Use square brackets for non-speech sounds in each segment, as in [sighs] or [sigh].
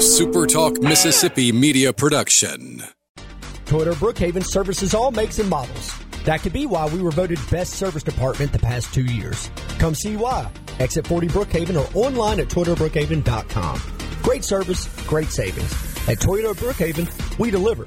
SuperTalk Mississippi media production. Toyota Brookhaven services all makes and models. That could be why we were voted best service department the past two years. Come see why. Exit 40 Brookhaven or online at ToyotaBrookhaven.com. Great service, great savings. At Toyota Brookhaven, we deliver.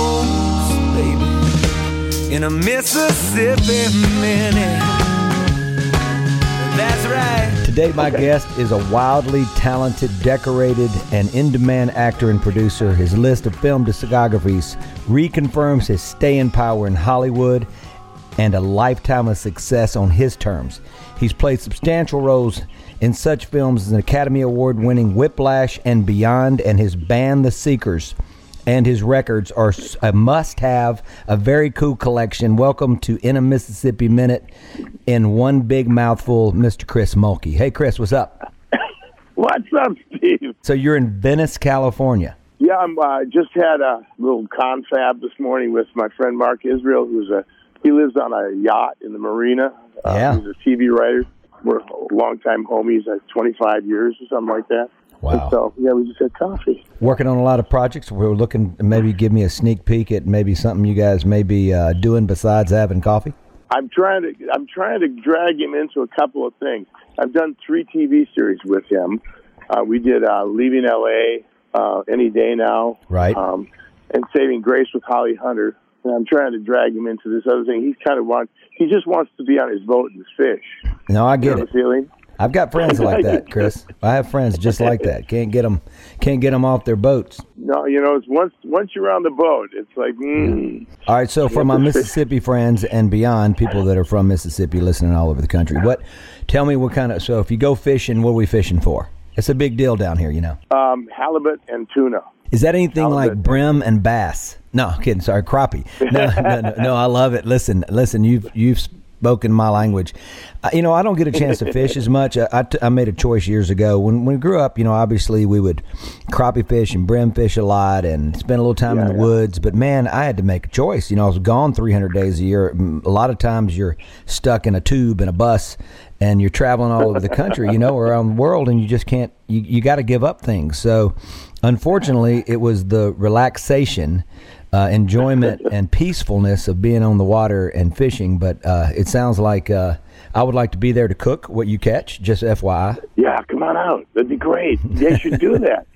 in a Mississippi minute. That's right. Today, my guest is a wildly talented, decorated, and in demand actor and producer. His list of film discographies reconfirms his staying power in Hollywood and a lifetime of success on his terms. He's played substantial roles in such films as an Academy Award winning Whiplash and Beyond, and his band, The Seekers and his records are a must have, a very cool collection. Welcome to In a Mississippi Minute in one big mouthful, Mr. Chris Mulkey. Hey, Chris, what's up? [laughs] what's up, Steve? So you're in Venice, California. Yeah, I'm. Uh, just had a little confab this morning with my friend Mark Israel, who's a he lives on a yacht in the marina. Uh, yeah, he's a TV writer. We're longtime homies, like 25 years or something like that. Wow. And so yeah, we just had coffee. Working on a lot of projects. We're looking maybe give me a sneak peek at maybe something you guys may be uh, doing besides having coffee. I'm trying to I'm trying to drag him into a couple of things. I've done three TV series with him. Uh, we did uh, Leaving L.A. Uh, Any Day Now, right? Um, and Saving Grace with Holly Hunter. And I'm trying to drag him into this other thing. He's kind of wants he just wants to be on his boat and fish. No, I get you know it. feeling? I've got friends like that, [laughs] Chris. I have friends just like that. Can't get them, can't get them off their boats. No, you know, it's once once you're on the boat, it's like. Mm. All right, so for my [laughs] Mississippi friends and beyond, people that are from Mississippi listening all over the country, what? Tell me what kind of. So if you go fishing, what are we fishing for? It's a big deal down here, you know. Um, halibut and tuna. Is that anything halibut. like brim and bass? No, I'm kidding. Sorry, crappie. No, [laughs] no, no, no. I love it. Listen, listen. You've you've spoken my language. You know, I don't get a chance to fish as much. I, I, t- I made a choice years ago. When, when we grew up, you know, obviously we would crappie fish and brim fish a lot and spend a little time Yeah, in the yeah. woods. But man, I had to make a choice. You know, I was gone 300 days a year. A lot of times you're stuck in a tube in a bus and you're traveling all over the country, you know, around the world, and you just can't, you, you got to give up things. So, unfortunately, it was the relaxation uh, enjoyment and peacefulness of being on the water and fishing. But uh, it sounds like uh, I would like to be there to cook what you catch. Just FYI. Yeah, come on out. That'd be great. They should do [laughs] that.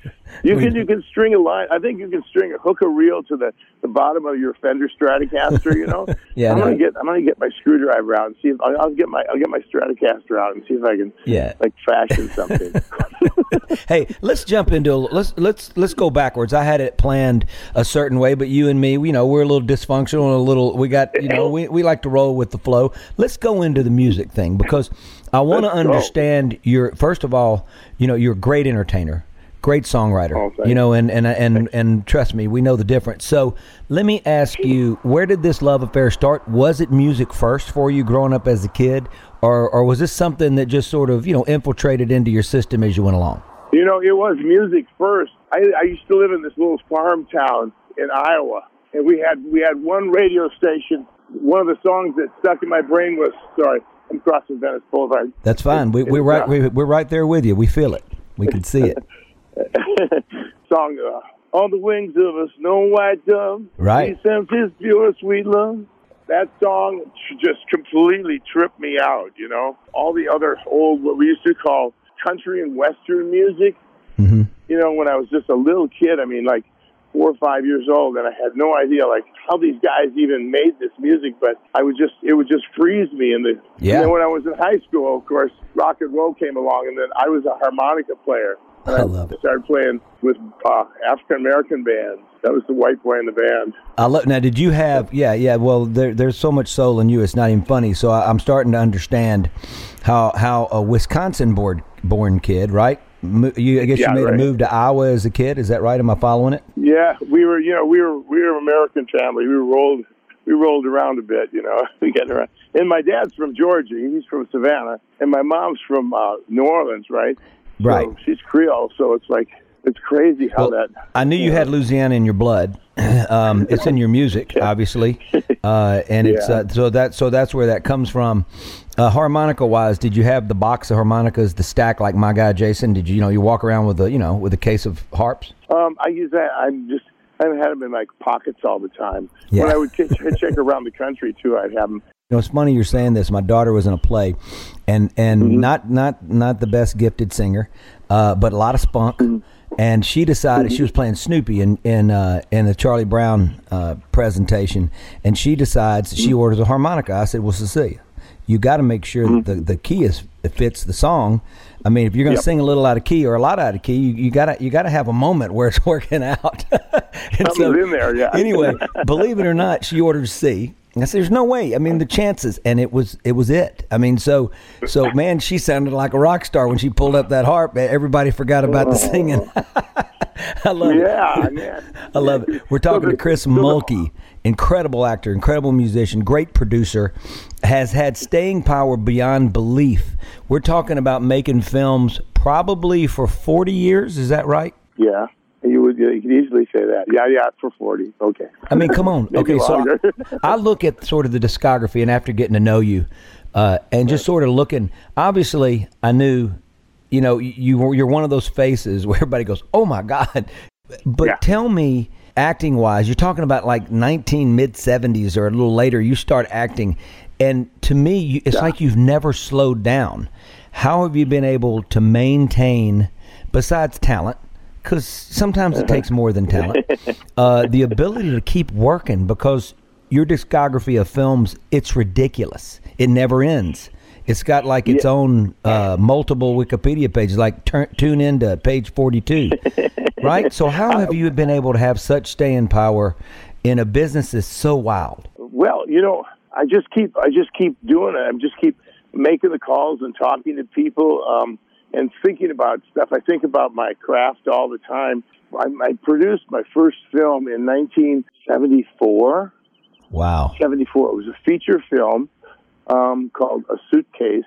You can you can string a line. I think you can string a hook a reel to the, the bottom of your Fender Stratocaster. You know. [laughs] Yeah, I'm no. gonna get I'm gonna get my screwdriver out and see if I'll, I'll get my I'll get my Stratocaster out and see if I can Yeah. like fashion something. [laughs] [laughs] hey, let's jump into a, let's let's let's go backwards. I had it planned a certain way, but you and me, you know, we're a little dysfunctional, and a little. We got, you know, we we like to roll with the flow. Let's go into the music thing because I want to understand your. First of all, you know, you're a great entertainer. Great songwriter, Oh, you know, and and and and trust me, we know the difference. So, let me ask you, where did this love affair start? Was it music first for you growing up as a kid, or or was this something that just sort of you know infiltrated into your system as you went along? you know, it was music first. I, I used to live in this little farm town in Iowa, and we had we had one radio station. One of the songs that stuck in my brain was sorry, I'm crossing Venice Boulevard. That's fine. we, we're right. We, we're right there with you. We feel it. We can see it. [laughs] song uh, on the wings of a snow white dove. Right. He sends his pure sweet love. That song just completely tripped me out. You know, all the other old what we used to call country and western music. hmm You know, when I was just a little kid, I mean, like four or five years old, and I had no idea like how these guys even made this music. But I would just it would just freeze me. And the Yeah. and then when I was in high school, of course, rock and roll came along, and then I was a harmonica player. And I love it. Started playing with uh, African American bands. That was the white boy in the band. I love. Now, did you have? Yeah, yeah. Well, there, there's so much soul in you. It's not even funny. So I, I'm starting to understand how how a Wisconsin born born kid, right? Mo- You, I guess Yeah, you made right. a move to Iowa as a kid. Is that right? Am I following it? Yeah, we were, you know, we were we were American family. We rolled we rolled around a bit, you know. [laughs] We get around. And my dad's from Georgia. He's from Savannah, and my mom's from uh, New Orleans, right? So Right. she's Creole, so it's like it's crazy how Well, that. I knew you had Louisiana in your blood. [clears throat] um, it's in your music, [laughs] obviously, [laughs] uh, and it's Yeah. uh, so that so that's where that comes from. Uh, harmonica wise, did you have the box of harmonicas, the stack like my guy Jason? Did you you know you walk around with a you know with a case of harps? Um, I use that. I'm just I've had them in my pockets all the time. Yeah. When I would hitch- [laughs] hitchhike around the country too, I'd have them. You know, it's funny you're saying this. My daughter was in a play, and and Mm-hmm. not not not the best gifted singer, uh, but a lot of spunk. Mm-hmm. And she decided she was playing Snoopy in in uh, in the Charlie Brown uh, presentation, and she decides she Mm-hmm. orders a harmonica. I said, "Well, Cecilia, you got to make sure that the, the key is it fits the song. I mean, if you're going to Yep. sing a little out of key or a lot out of key, you, you gotta you gotta have a moment where it's [laughs] working out. [laughs] Something's in there, yeah. anyway, [laughs] believe it or not, she ordered C. I said, "There's no way. I mean, the chances." And it was it was it. I mean, so so [laughs] man, she sounded like a rock star when she pulled up that harp. Everybody forgot about the oh. singing. [laughs] I love it. Yeah, [laughs] man. I love it. We're talking to Chris Mulkey, incredible actor, incredible musician, great producer, has had staying power beyond belief. We're talking about making films probably for 40 years. Is that right? Yeah, you would you could easily say that. Yeah, yeah, for forty. Okay. I mean, come on. [laughs] Okay, so. I, I look at sort of the discography, and after getting to know you, uh, and just sort of looking, obviously, I knew, you know, you you're one of those faces [laughs] where everybody goes, "Oh my god!" But Yeah. tell me, acting wise, you're talking about like 19 mid 70s or a little later, you start acting, and to me, you, it's like you've never slowed down. How have you been able to maintain, besides talent? Because sometimes it takes more than talent. [laughs] Uh, the ability to keep working because your discography of films, it's ridiculous. It never ends. It's got like its own uh, multiple Wikipedia pages. Like turn, tune in to page forty-two, [laughs] right? So how have you been able to have such staying power in a business that's so wild? Well, you know, I just keep I just keep doing it. I just keep making the calls and talking to people um, and thinking about stuff. I think about my craft all the time. I, I produced my first film in 1974. Wow. 74. It was a feature film um, called A Suitcase,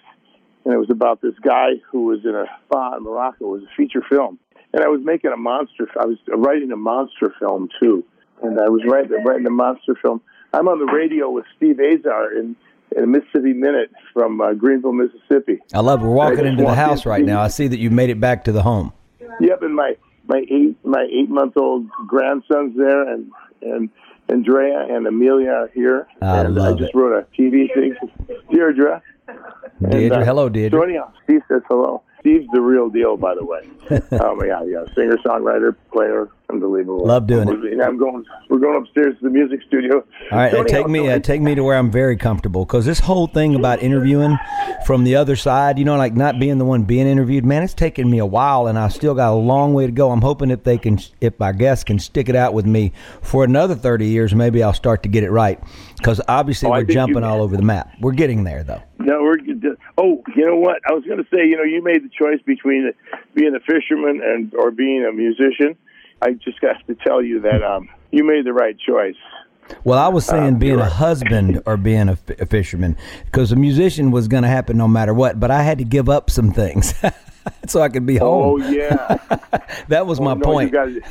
and it was about this guy who was in a spa in Morocco. It was a feature film, and I was making a monster. I was writing a monster film too, and I was writing writing a monster film. I'm on the radio with Steve Azar in, in a Mississippi Minute from uh, Greenville, Mississippi. I love. We're walking into the house right now. I see that you made it back to the home. Yep, and my my eight my eight month old grandson's there, and and Andrea and Amelia are here. I and love I just it. wrote a TV thing, Deirdre. And, Deirdre, uh, hello, Deirdre. Joining us, Steve says hello. Steve's the real deal, by the way. [laughs] Oh um, yeah, yeah, singer, songwriter, player, unbelievable. Love doing it. I'm going. We're going upstairs to the music studio. All right, uh, take me uh, take me to where I'm very comfortable because this whole thing about interviewing from the other side, you know, like not being the one being interviewed, man, it's taken me a while, and I still got a long way to go. I'm hoping if they can, if my guests can stick it out with me for another 30 years, maybe I'll start to get it right. Because obviously Oh, we're jumping all over the map. We're getting there though. No, we're. Oh, you know what? I was going to say. You know, you made the choice between being a fisherman and or being a musician. I just got to tell you that um, you made the right choice. Well, I was saying being you're a husband or being a, f- a fisherman because a musician was going to happen no matter what, but I had to give up some things [laughs] so I could be home. Oh yeah. [laughs] that was my Oh, no, point. [laughs]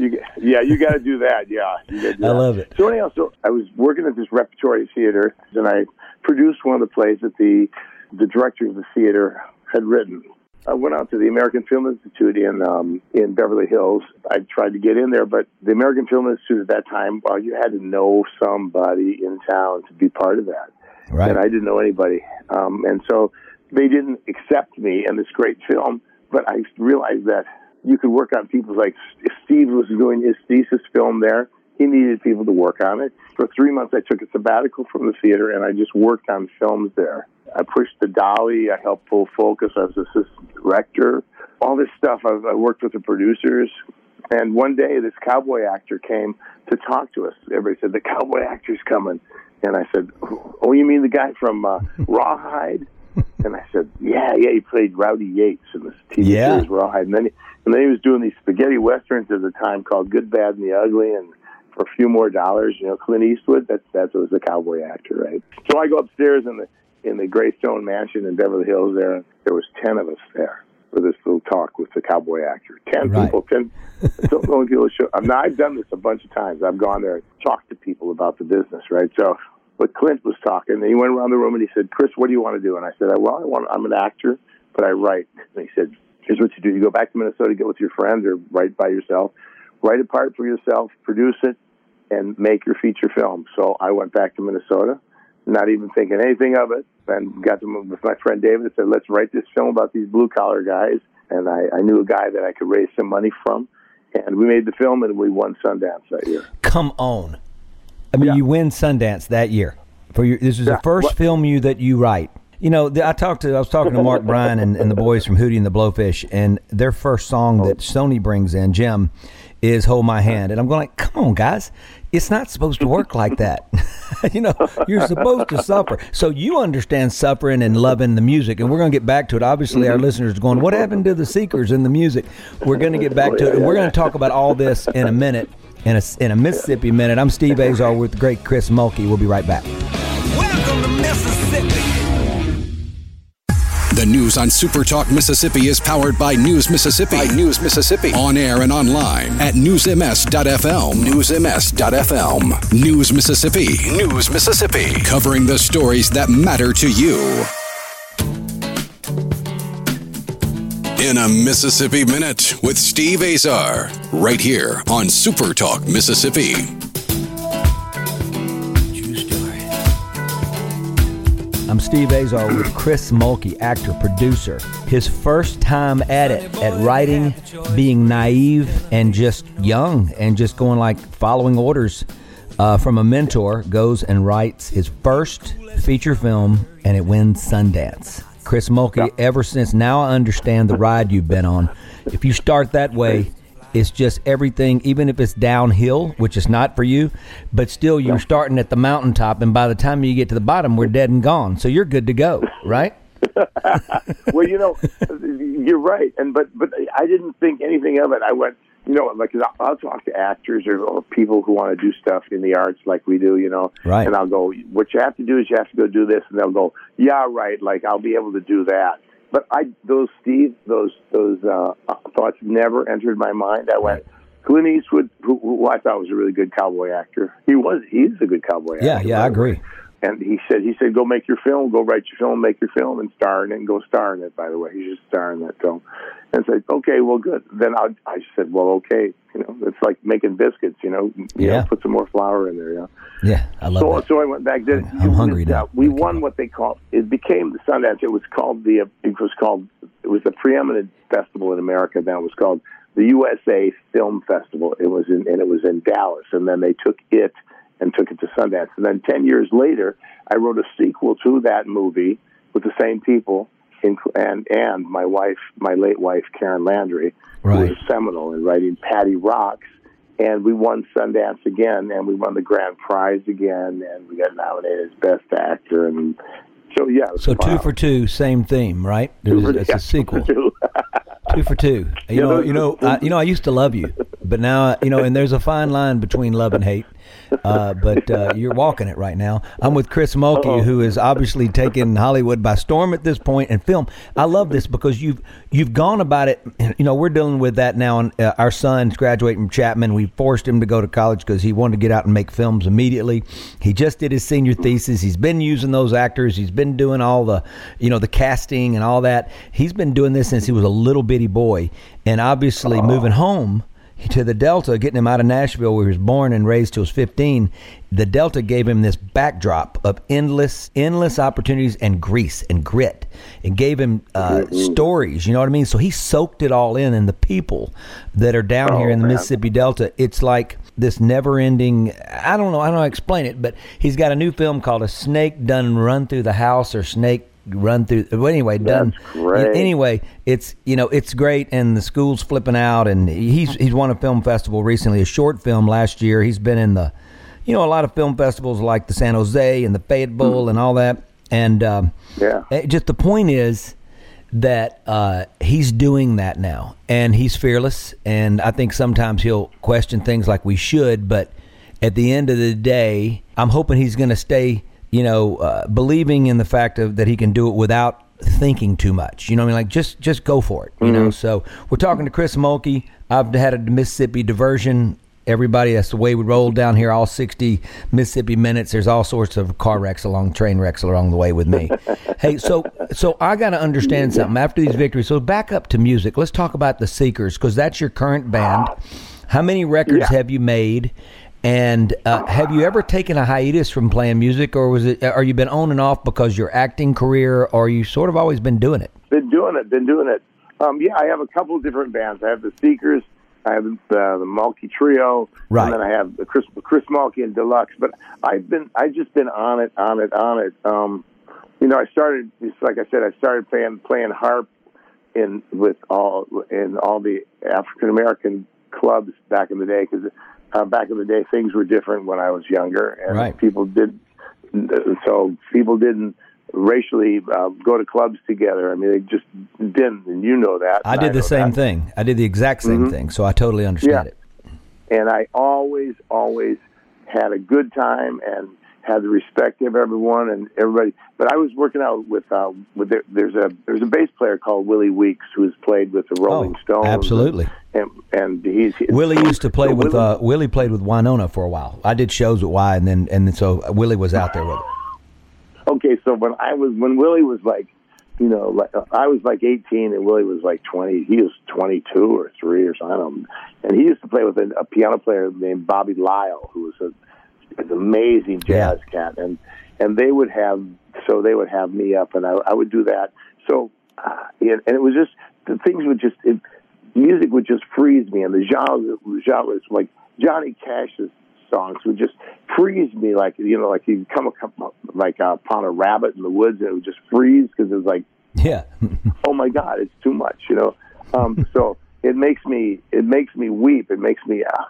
You gotta, you, yeah, you got to do that. Yeah, do I that. love it. So anyhow, so I was working at this repertory theater, and I produced one of the plays that the the director of the theater had written. I went out to the American Film Institute in um, in Beverly Hills. I tried to get in there, but the American Film Institute at that time, well, you had to know somebody in town to be part of that Right. and I didn't know anybody. Um, and so they didn't accept me in this great film. But I realized that you could work on people's like if Steve was doing his thesis film there, he needed people to work on it. For three months, I took a sabbatical from the theater and I just worked on films there. I pushed the dolly. I helped pull focus. as was assistant director. All this stuff. I, I worked with the producers. And one day, this cowboy actor came to talk to us. Everybody said the cowboy actor's coming, and I said, "Oh, you mean the guy from uh, Rawhide?" And I said, "Yeah, yeah, he played Rowdy Yates in this TV Yeah. series Rawhide." And then, he, and then he was doing these spaghetti westerns at the time called Good, Bad, and the Ugly, and for a few more dollars, you know, Clint Eastwood. That's that was the cowboy actor, right? So I go upstairs in the in the Greystone Mansion in Beverly Hills. There, there was ten of us there for this little talk with the cowboy actor. Ten Right. people, ten. so only people show. Now I've done this a bunch of times. I've gone there and talked to people about the business, right? So. But Clint was talking, and he went around the room and he said, "Chris, what do you want to do?" And I said, "Well, I want. I'm an actor, but I write." And he said, "Here's what you do: you go back to Minnesota, get with your friends, or write by yourself. Write a part for yourself, produce it, and make your feature film." So I went back to Minnesota, not even thinking anything of it, and got to with my friend David and said, "Let's write this film about these blue collar guys." And I, I knew a guy that I could raise some money from, and we made the film, and we won Sundance that year. Come on. I mean, Yeah. you win Sundance that year. For your, this is the Yeah. first What- film you that you write. You know, I talked to I was talking to Mark [laughs] Bryan and, and the boys from Hootie and the Blowfish, and their first song that oh. Sony brings in, Jim, is "Hold My Hand," and I'm going like, "Come on, guys, it's not supposed to work like that. [laughs] you know, you're supposed to suffer. So you understand suffering and loving the music, and we're going to get back to it. Obviously, our mm-hmm. listeners are going, "What happened to the Seekers and the music?" We're going to get back to it, and we're going to talk about all this in a minute. In a, in a Mississippi minute, I'm Steve Azar with the great Chris Mulkey. We'll be right back. News on Super Talk Mississippi is powered by News Mississippi. By News Mississippi. On air and online at newsms.fm. Newsms.fm. News Mississippi. News Mississippi. Covering the stories that matter to you. In a Mississippi Minute with Steve Azar. Right here on Super Talk Mississippi. I'm Steve Azar with Chris Mulkey, actor, producer. His first time at it, at writing, being naive and just young and just going like following orders uh, from a mentor, goes and writes his first feature film and it wins Sundance. Chris Mulkey, ever since now I understand the ride you've been on. If you start that way, it's just everything, even if it's downhill, which is not for you, but still you're starting at the mountaintop, and by the time you get to the bottom, we're dead and gone. So you're good to go, right? [laughs] well, you know, you're right, and but but I didn't think anything of it. I went, you know, like I'll, I'll talk to actors or, or people who want to do stuff in the arts like we do, you know, Right. And I'll go, what you have to do is you have to go do this, and they'll go, yeah, right, like I'll be able to do that. But I, those Steve, those those uh, thoughts never entered my mind. I went. Clint Eastwood, who, who I thought was a really good cowboy actor, he was. He's a good cowboy actor. Yeah, yeah, I agree. and he said he said go make your film, go write your film, make your film, and star in it, and go star in it. By the way, he's just star in that film. And I said, okay, well, good. Then I, I said, well, okay, you know, it's like making biscuits, you know, you Yeah. know, put some more flour in there, Yeah. Yeah, I love So, that. so I went back. Did it. I'm hungry now. We won what they call it became the Sundance. It was called the it was called it was the preeminent festival in America. Then it was called the USA Film Festival. It was in and it was in Dallas, and then they took it and took it to Sundance. And then ten years later, I wrote a sequel to that movie with the same people. And and my wife, my late wife Karen Landry, who Right. was seminal in writing Patti Rocks, and we won Sundance again, and we won the grand prize again, and we got nominated as best actor, and so yeah. So two for two, same theme, right? [laughs] Two for- It's yeah, a sequel. two. [laughs] Two for two. You Yeah, know, you know, I, you know. I used to love you, but now, you know, and there's a fine line between love and hate. Uh, but uh, you're walking it right now. I'm with Chris Mulkey, who is obviously taking Hollywood by storm at this point and film. I love this because you've you've gone about it. You know, we're dealing with that now. And uh, our son's graduating from Chapman. We forced him to go to college because he wanted to get out and make films immediately. He just did his senior thesis. He's been using those actors. He's been doing all the, you know, the casting and all that. He's been doing this since he was a little bitty boy, and obviously moving home to the Delta, getting him out of Nashville, where he was born and raised till he was 15, the Delta gave him this backdrop of endless, endless opportunities and grease and grit. It gave him uh, stories, you know what I mean? So he soaked it all in, and the people that are down Oh, here in the man. Mississippi Delta, it's like this never-ending. I don't know. I don't know how to explain it, but he's got a new film called "A Snake Done Run Through the House" or "Snake Run Through." Well, anyway, done. Anyway, it's you know it's great, and the school's flipping out, and he's he's won a film festival recently, a short film last year. He's been in the, you know, a lot of film festivals like the San Jose and the Fayetteville and all that, and um, Yeah. eh, just the point is that uh, he's doing that now, and he's fearless, and I think sometimes he'll question things like we should, but at the end of the day, I'm hoping he's going to stay, you know, uh, believing in the fact of that he can do it without thinking too much. You know, what I mean, like just just go for it. You know. So we're talking to Chris Mulkey. I've had a Mississippi diversion. Everybody, that's the way we roll down here. All 60 Mississippi minutes. There's all sorts of car wrecks along, train wrecks along the way with me. [laughs] hey, so so I got to understand something after these victories. So back up to music. Let's talk about the Seekers because that's your current band. How many records Yeah. have you made? And uh, have you ever taken a hiatus from playing music, or was it? Are you been on and off because your acting career, or you sort of always been doing it? Been doing it. Been doing it. Um, yeah, I have a couple of different bands. I have the Seekers. I have the, the Mulkey Trio, Right. and then I have the Chris Chris Mulkey and Deluxe. But I've been I've just been on it, on it, on it. Um, you know, I started it's like I said, I started playing playing harp in with all in all the African American clubs back in the day because uh, back in the day things were different when I was younger, and Right. people did so people didn't racially uh, go to clubs together. I mean, they just didn't, and you know that. I did the same that. thing. I did the exact same thing, so I totally understand Yeah. it. and I always, always had a good time and had the respect of everyone and everybody. But I was working out with uh, with there, there's a there's a bass player called Willie Weeks who has played with the Rolling Oh, Stones. absolutely. and and he's Willie used to play so with Willie- uh, Willie played with Wynonna for a while. I did shows with Y, and then and then so Willie was out there with it. okay, so when I was when Willie was like, you know, like I was like 18 and Willie was like 20. He was 22 or three or something. I don't. And he used to play with a, a piano player named Bobby Lyle, who was a an amazing jazz cat, and and they would have so they would have me up, and I, I would do that. So uh, and, and it was just the things would just it, music would just freeze me, and the genre genres like Johnny Cash's songs would just freeze me, like you know, like you come up like uh, upon a rabbit in the woods, and it would just freeze because it was like Yeah, [laughs] oh my god it's too much you know? Um so it makes me it makes me weep. It makes me uh,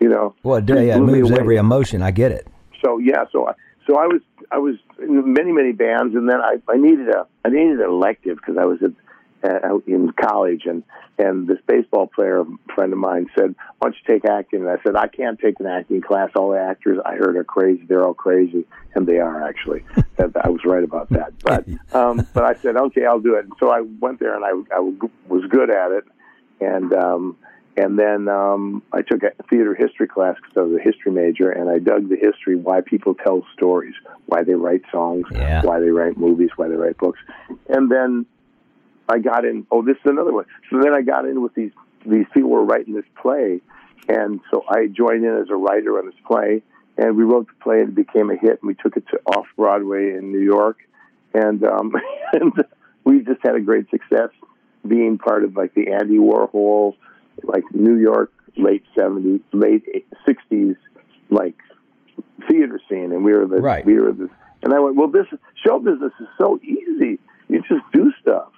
you know well, it, yeah, it moves every emotion. I get it. so yeah so I so I was I was in many many bands and then I I needed a I needed an elective because I was at uh, in college and and this baseball player a friend of mine said why don't you take acting? And I said I can't take an acting class. All the actors I heard are crazy. They're all crazy. And they are actually. [laughs] That I was right about that. But [laughs] um but I said okay I'll do it. And so I went there and I I was good at it. And um and then um, I took a theater history class because I was a history major, and I dug the history why people tell stories, why they write songs, Yeah. why they write movies, why they write books. And then I got in. Oh, this is another one. So then I got in with these these people who were writing this play, and so I joined in as a writer on this play, and we wrote the play, and it became a hit, and we took it to off Broadway in New York, and um, [laughs] and we just had a great success being part of like the Andy Warhol, like New York late seventies, late sixties, like theater scene, and we were the Right. we were the. And I went, well, this show business is so easy. You just do stuff.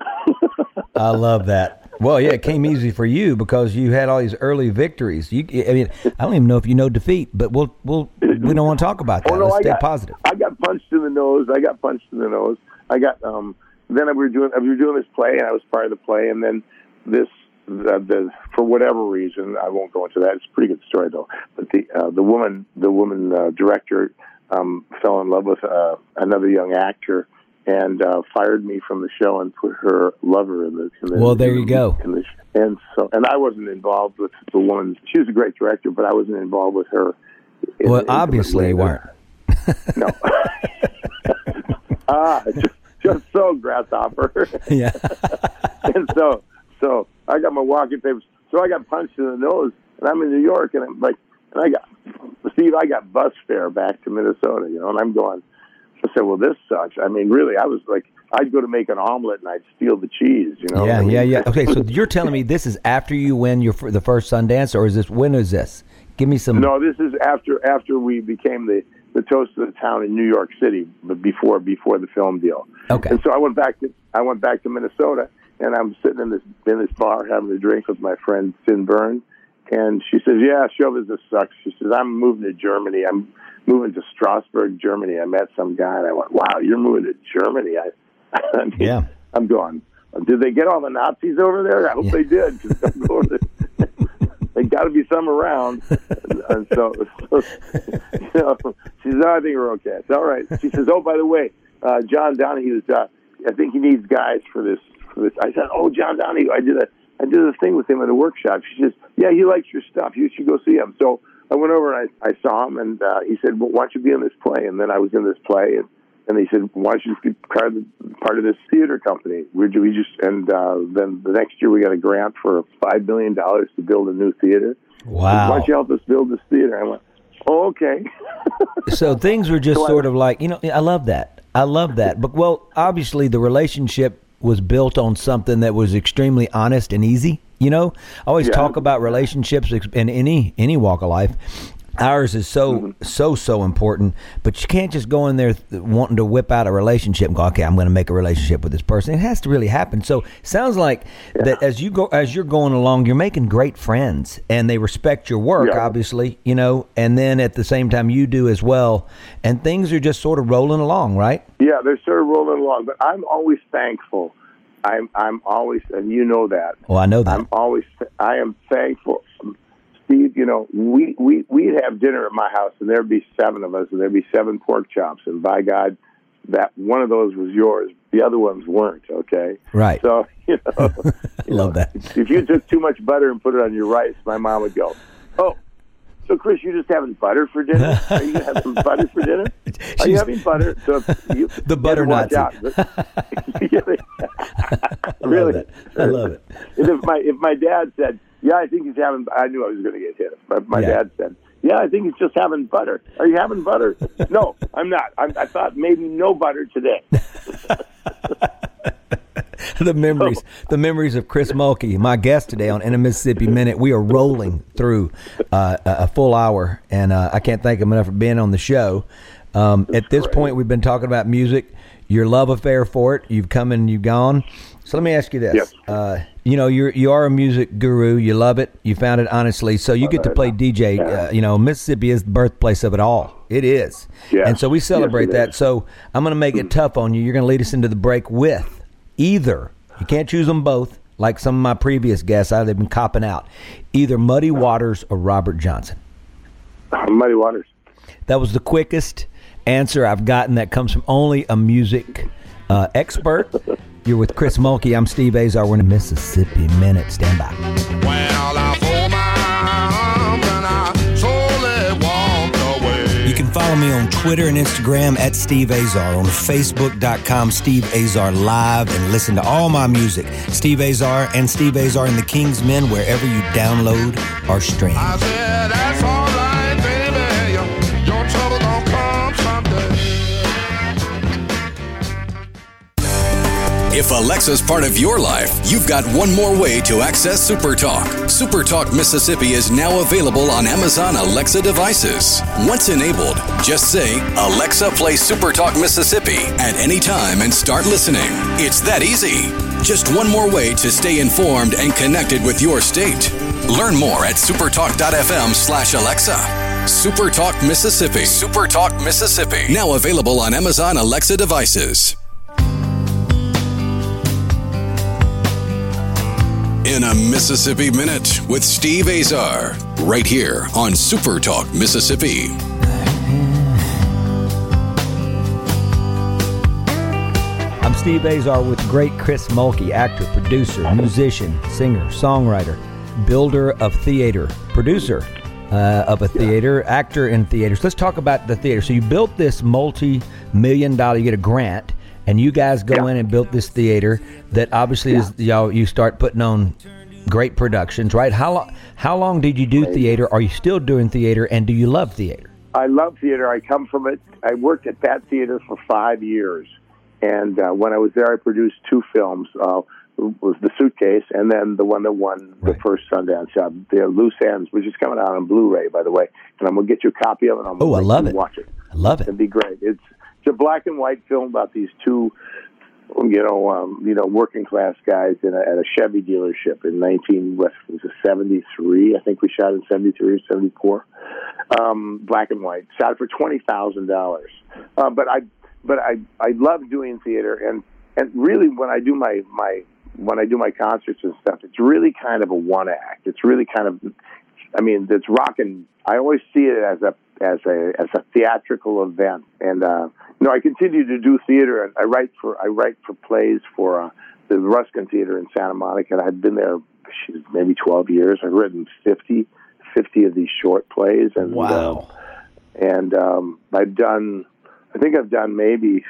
[laughs] I love that. Well, yeah, it came easy for you because you had all these early victories. You, I mean, I don't even know if you know defeat, but we'll, we'll, we don't want to talk about that. Oh no, Let's I stay got positive. I got punched in the nose. I got punched in the nose. I got um. Then we were doing we were doing this play, and I was part of the play, and then this the, the for whatever reason I won't go into that. It's a pretty good story though. But the uh, the woman the woman uh, director um, fell in love with uh, another young actor. And uh, fired me from the show and put her lover in the. In the Well, there you go. In the, and so, and I wasn't involved with the woman. She was a great director, but I wasn't involved with her. in Well, obviously weren't. no. [laughs] ah, just, [laughs] just so grasshopper. [laughs] Yeah. and so, so I got my walking papers. So I got punched in the nose, and I'm in New York, and I'm like, and I got Steve, I got bus fare back to Minnesota, you know, and I'm going. I said, well, this sucks. I mean, really, I was like, I'd go to make an omelet and I'd steal the cheese, you know. Yeah, I mean, yeah, yeah. [laughs] Okay, so you're telling me this is after you win your the first Sundance, or is this when is this? Give me some. No, this is after after we became the the toast of the town in New York City, but before before the film deal. Okay. And so I went back to I went back to Minnesota, and I'm sitting in this in this bar having a drink with my friend Sin Byrne, and she says, "Yeah, show business sucks." She says, "I'm moving to Germany. I'm moving to Strasbourg, Germany. I met some guy, and I went, "Wow, you're moving to Germany?" I, [laughs] I mean, Yeah. I'm going. Did they get all the Nazis over there? I hope they did. 'cause I'm going [laughs] they got to be some around. And, so, so, [laughs] you know, she says, oh, I think we're okay. It's all right. She says, oh, by the way, uh, John Donahue's, uh, I think he needs guys for this. I said, oh, John Donahue, I did a, I did a thing with him at a workshop. She says, yeah, he likes your stuff. You should go see him. So I went over and I, I saw him and, uh, he said, well, why don't you be in this play? And then I was in this play and, and he said, "Why don't you just be part of, the, part of this theater company?" We, we just and uh, then the next year we got a grant for five million dollars to build a new theater. Wow. Why don't you help us build this theater? I went, "Oh, okay." [laughs] so things were just So I- sort of like you know i love that i love that but well obviously the relationship was built on something that was extremely honest and easy you know i always Yeah. talk about relationships in any any walk of life ours is so Mm-hmm. so so important but you can't just go in there th- wanting to whip out a relationship and go okay i'm going to make a relationship with this person it has to really happen so sounds like that as you go as you're going along you're making great friends and they respect your work Yeah. obviously you know and then at the same time you do as well and things are just sort of rolling along right yeah, they're sort of rolling along, but I'm always thankful. I'm I'm always, and you know that. well i know that I'm always I am thankful. Steve, you know, we, we, we'd have dinner at my house and there'd be seven of us and there'd be seven pork chops. And by God, that one of those was yours. The other ones weren't. Okay. Right. So, [laughs] you know, [laughs] you Love know, that. If you took too much butter and put it on your rice, my mom would go, Oh, so Chris, you just having butter for dinner? Are you going to have some butter for dinner? Are you having butter? So you, [laughs] The butter you better watch Nazi. out. Yeah, I love really? I love it. And if my if my dad said, "Yeah, I think he's having," I knew I was going to get hit. But my Yeah. dad said, "Yeah, I think he's just having butter." Are you having butter? [laughs] no, I'm not. I, I thought maybe no butter today. [laughs] the memories, the memories of Chris Mulkey, my guest today on In a Mississippi Minute. We are rolling through uh, a a full hour, and uh, I can't thank him enough for being on the show. Um, at this great. point, we've been talking about music, your love affair for it. You've come and you've gone. So let me ask you this: Yes. uh, you know, you're you are a music guru. You love it. You found it honestly. So you get to play DJ. Uh, you know, Mississippi is the birthplace of it all. It is, Yes. and so we celebrate it that. is. So I'm going to make it [clears throat] tough on you. You're going to lead us into the break with either. You can't choose them both, like some of my previous guests. I, they've been copping out. Either Muddy Waters or Robert Johnson. Muddy Waters. That was the quickest answer I've gotten. That comes from only a music uh, expert. You're with Chris Mulkey. I'm Steve Azar. We're in a Mississippi Minute. Stand by. Well, I fold my arms and I slowly walked away. You can follow me on Twitter and Instagram at Steve Azar, on Facebook.com Steve Azar Live, and listen to all my music, Steve Azar and Steve Azar and the King's Men, wherever you download or stream. If Alexa's part of your life, you've got one more way to access SuperTalk. SuperTalk Mississippi is now available on Amazon Alexa devices. Once enabled, just say, Alexa, play SuperTalk Mississippi at any time and start listening. It's that easy. Just one more way to stay informed and connected with your state. Learn more at supertalk.fm slash Alexa. SuperTalk Mississippi. SuperTalk Mississippi. Now available on Amazon Alexa devices. In a Mississippi Minute with Steve Azar, right here on Super Talk Mississippi. I'm Steve Azar with great Chris Mulkey, actor, producer, musician, singer, songwriter, builder of theater, producer uh, of a theater, actor in theaters. Let's talk about the theater. So you built this multi-million dollar, you get a grant, and you guys go Yeah. in and built this theater that obviously is y'all. You start putting on great productions, right? How long how long did you do theater? Are you still doing theater and do you love theater? I love theater. I come from it. I worked at that theater for five years, and uh, when I was there, I produced two films. Uh, was the suitcase, and then the one that won the Right. first Sundance job, the Loose Ends, which is coming out on Blu-ray, by the way. And I'm gonna get you a copy of it. I'm Oh, I love it. Watch it. I love it. It'd be great. It's it's a black and white film about these two, you know, um, you know, working class guys in a, at a Chevy dealership in 19 what was it 73? I think we shot in 73 or 74. Um, black and white. Shot for twenty thousand dollars. Uh, but I but I I love doing theater and and really when I do my my when I do my concerts and stuff, it's really kind of a one act. It's really kind of I mean, it's rocking. I always see it as a as a as a theatrical event, and uh, you know, I continue to do theater, and I write for I write for plays for uh, the Ruskin Theater in Santa Monica, and I've been there maybe twelve years. I've written 50, 50 of these short plays, and uh, and um, I've done, I think I've done maybe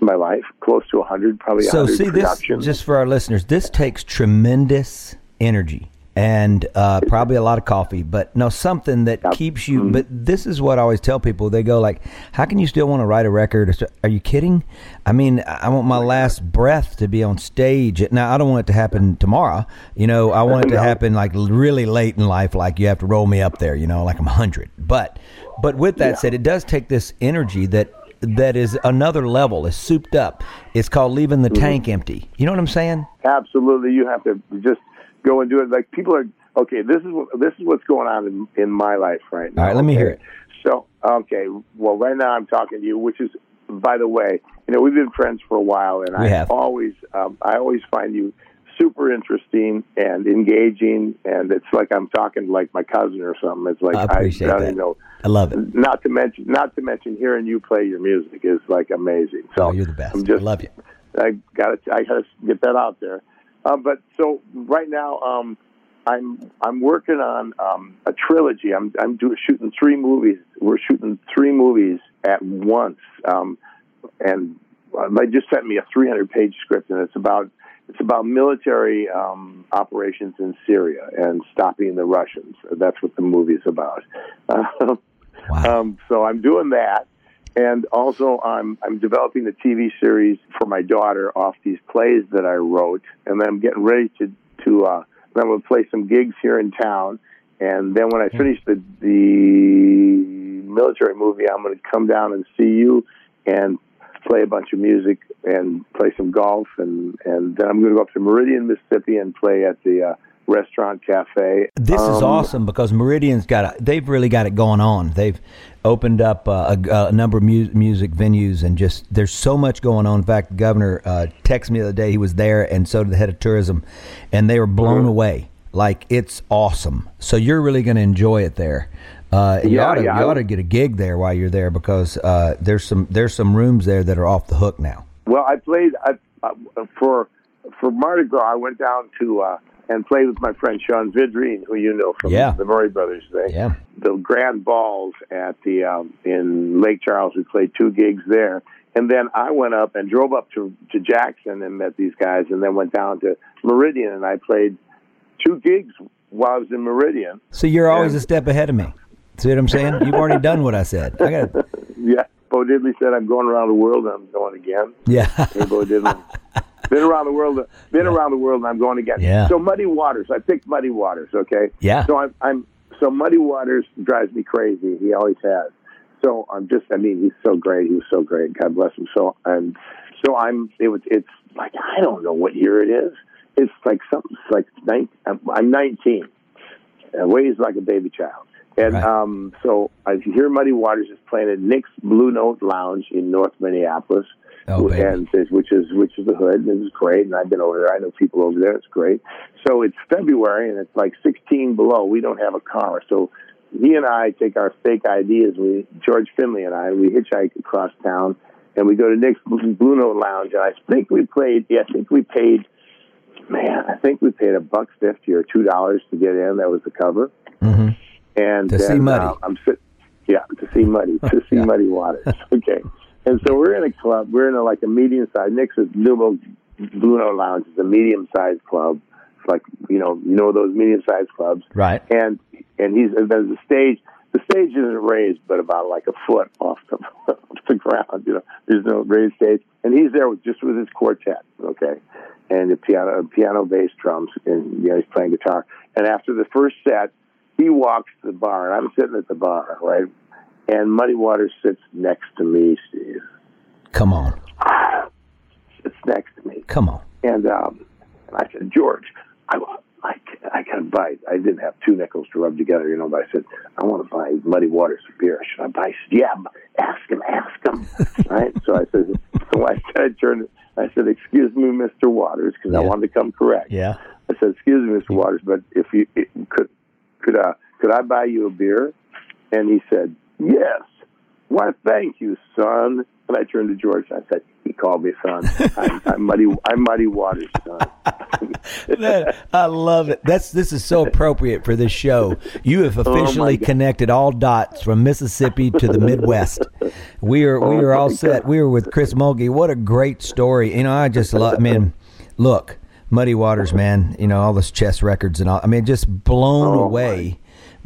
my life close to hundred, probably So 100 see this just for our listeners, this takes tremendous energy and uh, probably a lot of coffee, but no something that keeps you. Mm-hmm. But this is what I always tell people. They go like, "How can you still want to write a record?" Are you kidding? I mean, I want my last breath to be on stage. Now, I don't want it to happen tomorrow. You know, I want it to [laughs] happen like really late in life, like you have to roll me up there. You know, like I'm hundred. But but with that Yeah. said, it does take this energy that that is another level. It's souped up. It's called leaving Mm-hmm. the tank empty. You know what I'm saying? Absolutely, you have to just go and do it. Like people are okay. This is what this is what's going on in, in my life right now. All right, let me okay? hear it. So okay, well, right now I'm talking to you, which is, by the way, you know we've been friends for a while, and We I have. always um, I always find you super interesting and engaging, and it's like I'm talking to like my cousin or something. It's like I appreciate I, don't that. know. I love it. Not to mention, not to mention, hearing you play your music is like amazing. So Oh, you're the best. I'm just, I love you. I got to I got to get that out there. Uh, but so right now, um, I'm I'm working on um, a trilogy. I'm I'm doing shooting three movies. We're shooting three movies at once, um, and uh, they just sent me a 300 page script, and it's about it's about military um, operations in Syria and stopping the Russians. That's what the movie's about. [laughs] Wow. Um, so I'm doing that, and also I'm I'm developing a TV series for my daughter off these plays that I wrote, and then I'm getting ready to to uh, then to play some gigs here in town, and then when I finish the the military movie, I'm going to come down and see you and play a bunch of music and play some golf, and and then I'm going to go up to Meridian, Mississippi, and play at the uh, restaurant cafe. This is Um, awesome because Meridian's got a, they've really got it going on. They've opened up uh, a, a number of mu- music venues and just there's so much going on. In fact, the governor uh, texted me the other day. He was there, and so did the head of tourism, and they were blown Uh-huh. away. Like it's awesome. So you're really going to enjoy it there. Uh, you Yeah, ought to yeah, you ought to get a gig there while you're there because uh, there's some there's some rooms there that are off the hook now. Well, I played I, uh, for for Mardi Gras. I went down to uh, and played with my friend Sean Vidrine, who you know from Yeah. the Murray Brothers thing. Yeah. The Grand Balls at the um, in Lake Charles. We played two gigs there, and then I went up and drove up to to Jackson and met these guys, and then went down to Meridian and I played two gigs while I was in Meridian. So you're always Yeah. a step ahead of me. See what I'm saying? You've already done what I said. I got [laughs] Yeah, Bo Diddley said I'm going around the world, and I'm going again. yeah. Hey, Bo Diddley. [laughs] Been around the world. Been around the world, and I'm going again. Yeah. So Muddy Waters. I picked Muddy Waters. Okay. Yeah. So I'm. I'm. So Muddy Waters drives me crazy. He always has. So I'm just. I mean, he's so great. He was so great. God bless him. So and so I'm. It was. It's like I don't know what year it is. It's like something. It's like nine. I'm, I'm 19. Uh, weighs like a baby child. And Right. um, so I hear Muddy Waters is playing at Nick's Blue Note Lounge in North Minneapolis, Oh, and says, which is which is the hood, and it's great. And I've been over there. I know people over there. It's great. So it's February, and it's like 16 below. We don't have a car, so he and I take our fake IDs. We George Finley and I we hitchhike across town, and we go to Nick's Blue Note Lounge. And I think we played. Yeah, I think we paid. Man, I think we paid a buck fifty or two dollars to get in. That was the cover. hmm And To then, see Muddy. uh, I'm sit, yeah, to see Muddy, to [laughs] see Yeah. Muddy Waters. [laughs] Okay. And so we're in a club. We're in a, like a medium sized. Nick's is Nubo Blue Note Lounge is a medium sized club It's like you know you know those medium sized clubs, Right. and and he's and there's a stage. The stage isn't raised, but about like a foot off the, [laughs] off the ground. You know, there's no raised stage, and he's there with, just with his quartet, okay, and the piano, piano, bass, drums, and you know, he's playing guitar. And after the first set, he walks to the bar, and I'm sitting at the bar, right, and Muddy Waters sits next to me, Steve. Come on. [sighs] Sits next to me, Come on. and um, and I said, George, I I, I got to buy. I didn't have two nickels to rub together, you know. But I said, I want to buy Muddy Waters a beer. Should I buy? Said, Yeah, ask him, ask him. [laughs] right. So I said, [laughs] so I I turned. I said, Excuse me, Mister Waters, because I wanted to come correct. Yeah. I said, Excuse me, Mister Waters, but if you it, could, could uh, could I buy you a beer? And he said, Yes. Why, thank you, son. And I turned to George and I said, He called me son. [laughs] I'm, I'm muddy. I'm muddy waters, son. [laughs] Man, I love it. That's this is so appropriate for this show. You have oh, officially God. connected all dots from Mississippi to the Midwest. We are we oh, are all set. We are with Chris Mulkey. What a great story. You know, I just love. I mean, look, Muddy Waters, man. You know all those chess records and all. I mean, just blown Oh, away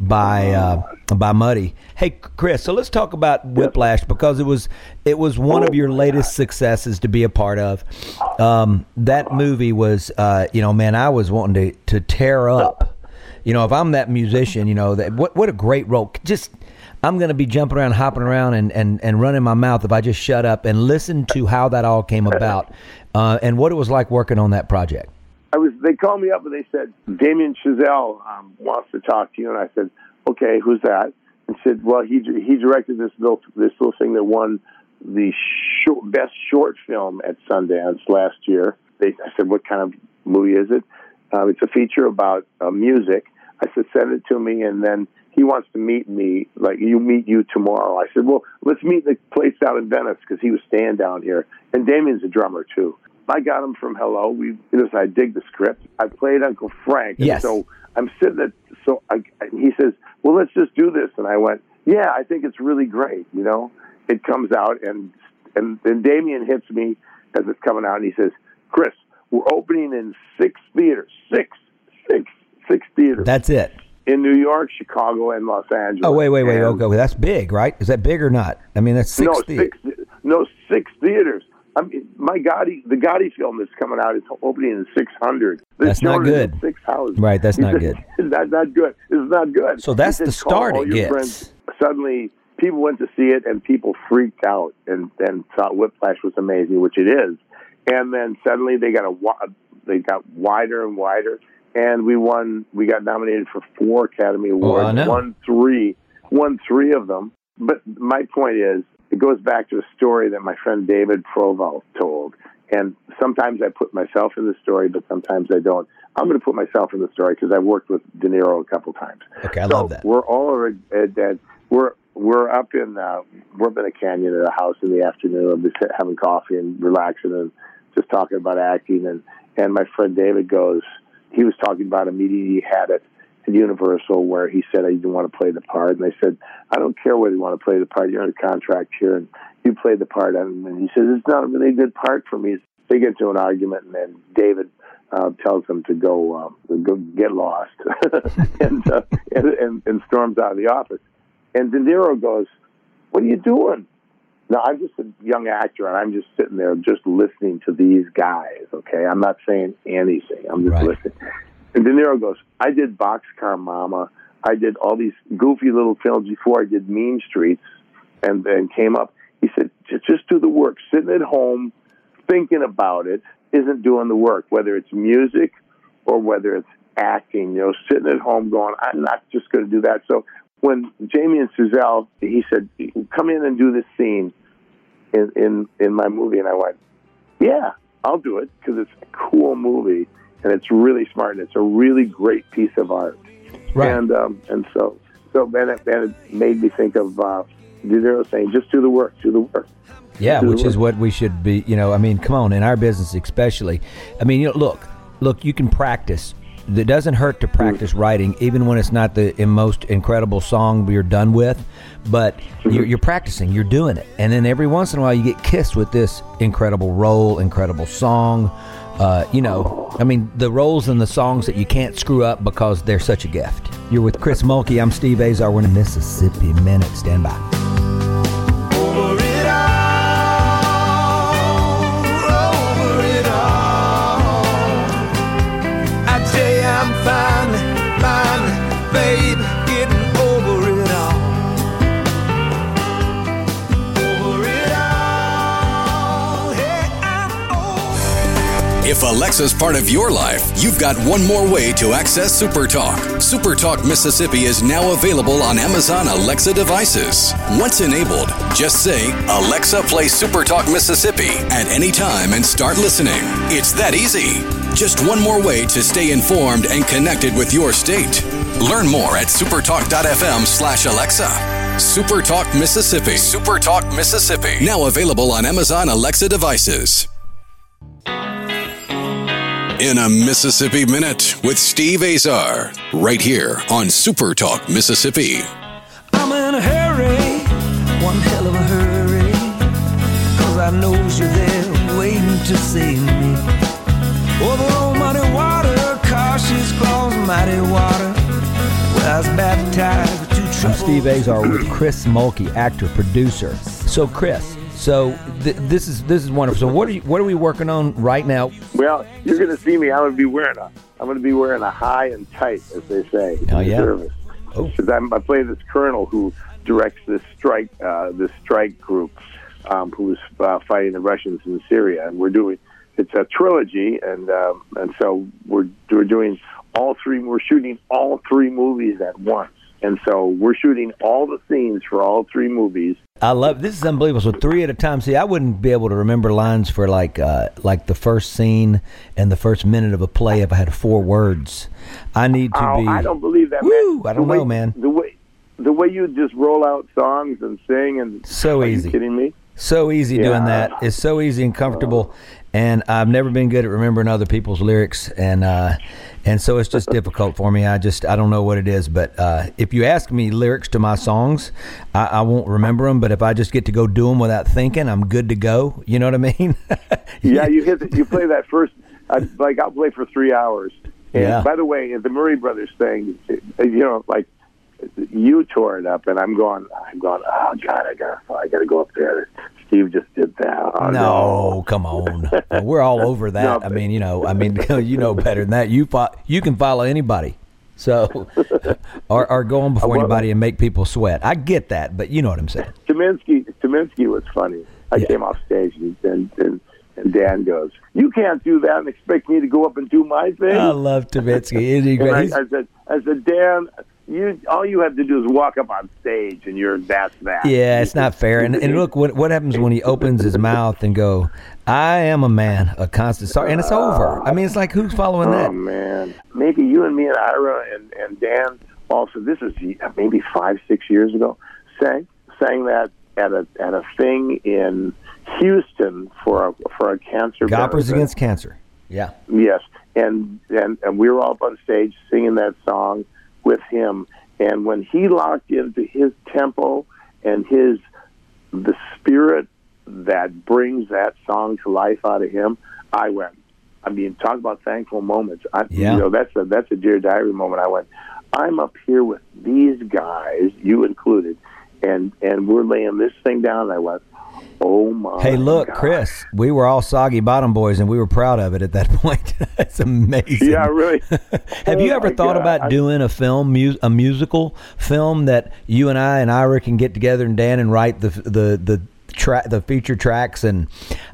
by uh, by Muddy. Hey, Chris. So let's talk about Whiplash because it was it was one of your latest successes to be a part of. Um, that movie was, uh, you know, man, I was wanting to to tear up. You know, if I'm that musician, you know, that what what a great role. Just I'm going to be jumping around, hopping around, and, and, and running my mouth if I just shut up and listen to how that all came about uh, and what it was like working on that project. I was. They called me up and they said Damien Chazelle um, wants to talk to you, and I said, okay, who's that? And said, well, he he directed this little this little thing that won the short, best short film at Sundance last year. They, I said, what kind of movie is it? Uh, it's a feature about uh, music. I said, send it to me, and then he wants to meet me. Like you meet you tomorrow. I said, well, let's meet the place down in Venice because he was staying down here, and Damien's a drummer too. I got him from Hello. We, you know, so I dig the script. I played Uncle Frank. and Yes. So I'm sitting at, so I, he says, well, let's just do this. And I went, yeah, I think it's really great. You know, it comes out and, and then Damien hits me as it's coming out and he says, Chris, we're opening in six theaters, six, six, six theaters That's it. in New York, Chicago, and Los Angeles. Oh, wait, wait, wait. And- Okay, that's big, right? Is that big or not? I mean, that's six. no, thea- six, no, six theaters. I mean, my Gotti, the Gotti film that's coming out is opening in 600. They're That's not showing it in good. Six houses. Right, that's He not said, good. [laughs] It's not, not good. It's not good. So that's the said, "Call start it gets. friends." Suddenly, people went to see it, and people freaked out and, and thought Whiplash was amazing, which it is. And then suddenly they got a they got wider and wider, and we won. We got nominated for four Academy Awards. Won three. Won three of them. But my point is, it goes back to a story that my friend David Proval told. And sometimes I put myself in the story, but sometimes I don't. I'm going to put myself in the story because I've worked with De Niro a couple times. Okay, I so love that. We're all over at, at we're we're up in uh, we're up in a canyon at a house in the afternoon, I'm just having coffee and relaxing and just talking about acting. And and my friend David goes, he was talking about a meeting he had at, at Universal where he said I didn't want to play the part, and they said, I don't care whether you want to play the part. You're under contract here, and you play the part. And he says it's not a really good part for me. They get into an argument, and then David uh, tells them to go um, to go get lost, [laughs] and, uh, and and and storms out of the office. And De Niro goes, "What are you doing?" Now I'm just a young actor, and I'm just sitting there, just listening to these guys. Okay, I'm not saying anything. I'm just Right. listening. And De Niro goes, "I did Boxcar Mama. I did all these goofy little films before I did Mean Streets, and then came up." He said, "Just do the work. Sitting at home, thinking about it, isn't doing the work. Whether it's music or whether it's acting, you know, sitting at home going, I'm not just going to do that." So when Damien Chazelle, he said, "Come in and do this scene in in in my movie," and I went, "Yeah, I'll do it because it's a cool movie and it's really smart and it's a really great piece of art." Right. And um, and so so and it, and it made me think of uh, saying, "Just do the work, do the work." Yeah, Do which is what we should be. You know, I mean, come on, in our business especially. I mean, you know, look, look, you can practice. It doesn't hurt to practice writing, even when it's not the most incredible song you're done with. But you're, you're practicing, you're doing it, and then every once in a while you get kissed with this incredible role, incredible song, uh, you know, I mean, the roles and the songs that you can't screw up because they're such a gift. You're with Chris Mulkey. I'm Steve Azar. We're in Mississippi Minute. Stand by. Alexa's part of your life, you've got one more way to access SuperTalk. SuperTalk Mississippi is now available on Amazon Alexa devices. Once enabled, just say, Alexa, play SuperTalk Mississippi at any time and start listening. It's that easy. Just one more way to stay informed and connected with your state. Learn more at supertalk.fm slash Alexa. SuperTalk Mississippi. SuperTalk Mississippi. Now available on Amazon Alexa devices. In a Mississippi Minute with Steve Azar, right here on Super Talk Mississippi. I'm in a hurry, one hell of a hurry. Cause I knows you're there waiting to see me. Over old muddy water, cautious claws, mighty water. Where I was baptized with two I'm. Steve Azar with Chris Mulkey, actor, producer. So, Chris, so th- this is this is wonderful. So, what are you, what are we working on right now? Well, you're going to see me. I'm going to be wearing a. I'm going to be wearing a high and tight, as they say. Oh, yeah? Service. Oh. Because I'm I play this colonel who directs this strike, uh, this strike group, um, who's uh, fighting the Russians in Syria, and we're doing. It's a trilogy, and um, and so we're we're doing all three. We're shooting all three movies at once, and so we're shooting all the scenes for all three movies. I love this is unbelievable. So three at a time. See, I wouldn't be able to remember lines for like uh, like the first scene and the first minute of a play if I had four words. I need to Oh, be. I don't believe that, Woo, man. I don't way- know, man. The way the way you just roll out songs and sing and So are easy. You kidding me? So easy doing Yeah. that. It's so easy and comfortable. And I've never been good at remembering other people's lyrics, and uh, and so it's just [laughs] difficult for me. I just I don't know what it is, but uh, if you ask me lyrics to my songs, I, I won't remember them. But if I just get to go do them without thinking, I'm good to go. You know what I mean? [laughs] Yeah, you hit. The, you play that first. I, like I'll play for three hours. And Yeah. by the way, the Murray Brothers thing, you know, like you tore it up, and I'm going. I'm going. Oh God, I got. to I got to go up there. Steve just did that. Oh, no, come on. We're all over that. No, I mean, you know, I mean, [laughs] you know better than that. You fo- you can follow anybody. So, [laughs] or, or go on before anybody and make people sweat. I get that, but you know what I'm saying. Tyminski, Tyminski was funny. I Yeah. came off stage and, and and and Dan goes, "You can't do that and expect me to go up and do my thing." I love Tyminski. Isn't he great? I, I said, I said, Dan, you all you have to do is walk up on stage, and you're that's that. Yeah, it's not fair. And, and look, what what happens when he opens his mouth and go, "I am a man, a constant star," and it's oh. over. I mean, it's like who's following Oh that? man, maybe you and me and Ira and and Dan also. This is maybe five six years ago. Sang sang that at a at a thing in Houston for a for a cancer. Goppers benefit. against cancer. Yeah. Yes, and and and we were all up on stage singing that song with him. And when he locked into his tempo and his the spirit that brings that song to life out of him, I went. I mean, talk about thankful moments. I, Yeah. You know, that's a that's a dear diary moment. I went. I'm up here with these guys, you included, and and we're laying this thing down. And I went, oh my. Hey, look, God. Chris, we were all soggy bottom boys, and we were proud of it at that [laughs] point. It's amazing. Yeah, really. [laughs] Have you Oh, ever thought God. about I- doing a film, mu- a musical film that you and I and Ira can get together and Dan and write the the the track, the feature tracks? And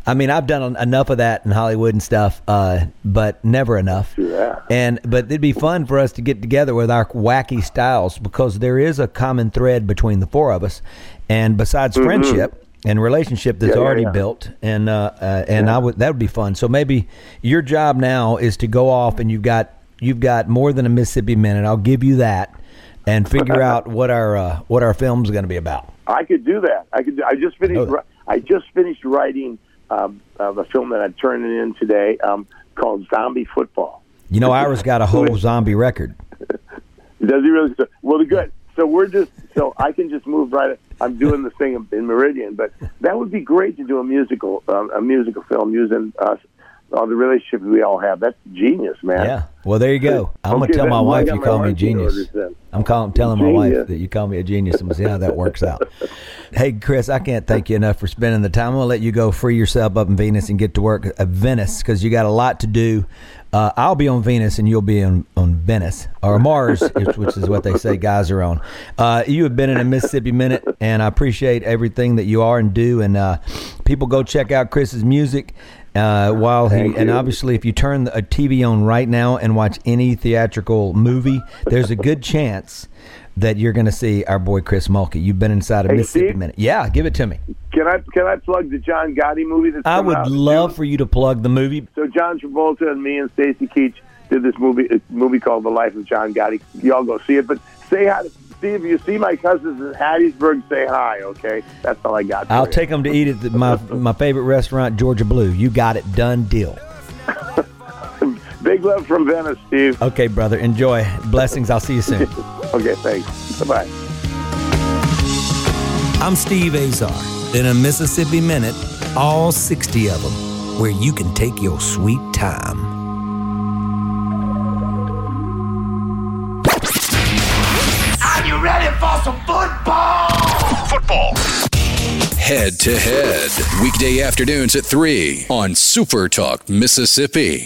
I mean, I've done enough of that in Hollywood and stuff, uh, but never enough. that. And but it'd be fun for us to get together with our wacky styles because there is a common thread between the four of us, and besides friendship. And relationship that's. Yeah, yeah, already yeah. built, and uh, uh, and I would that would be fun. So maybe your job now is to go off and you've got you've got more than a Mississippi minute. I'll give you that, and figure out [laughs] what our uh, what our film's going to be about. I could do that. I could. Do, I just finished. ri- I just finished writing um, uh, a film that I'm turning in today um, called Zombie Football. You know, Ira's got a [laughs] whole zombie record. Does he really? Well, good. So we're just. So I can just move right. I'm doing the thing in Meridian, but that would be great to do a musical, um, a musical film using us, all the relationships we all have. That's genius, man. Yeah. Well, there you go. I'm gonna tell my then, well, I wife you call me a genius. I'm calling, telling my wife that you call me a genius, and we'll see how that works out. hey, Chris, I can't thank you enough for spending the time. I'm gonna let you go free yourself up in Venus and get to work at Venice because you got a lot to do. Uh, I'll be on Venus and you'll be on, on Venice or Mars, [laughs] which, which is what they say guys are on. Uh, you have been in a Mississippi Minute, and I appreciate everything that you are and do. And uh, people go check out Chris's music. Uh, while he and obviously, if you turn a TV on right now and watch any theatrical movie, there's a good chance that you're going to see our boy Chris Mulkey. You've been inside a Hey, Mississippi Steve? Minute. Yeah, give it to me. Can I can I plug the John Gotti movie? That's I would out love for you to plug the movie. So John Travolta and me and Stacy Keach did this movie a movie called The Life of John Gotti. Y'all go see it, but say hi to Steve. If you see my cousins in Hattiesburg, say hi. Okay, that's all I got. I'll you. take them to eat at the, my my favorite restaurant, Georgia Blue. You got it, done deal. [laughs] Big love from Venice, Steve. Okay, brother, enjoy. Blessings. I'll see you soon. [laughs] Okay, thanks. Bye bye. I'm Steve Azar. In a Mississippi Minute, all 60 of them, where you can take your sweet time. Are you ready for some football? Football. Head to head. Weekday afternoons at 3 on Super Talk, Mississippi.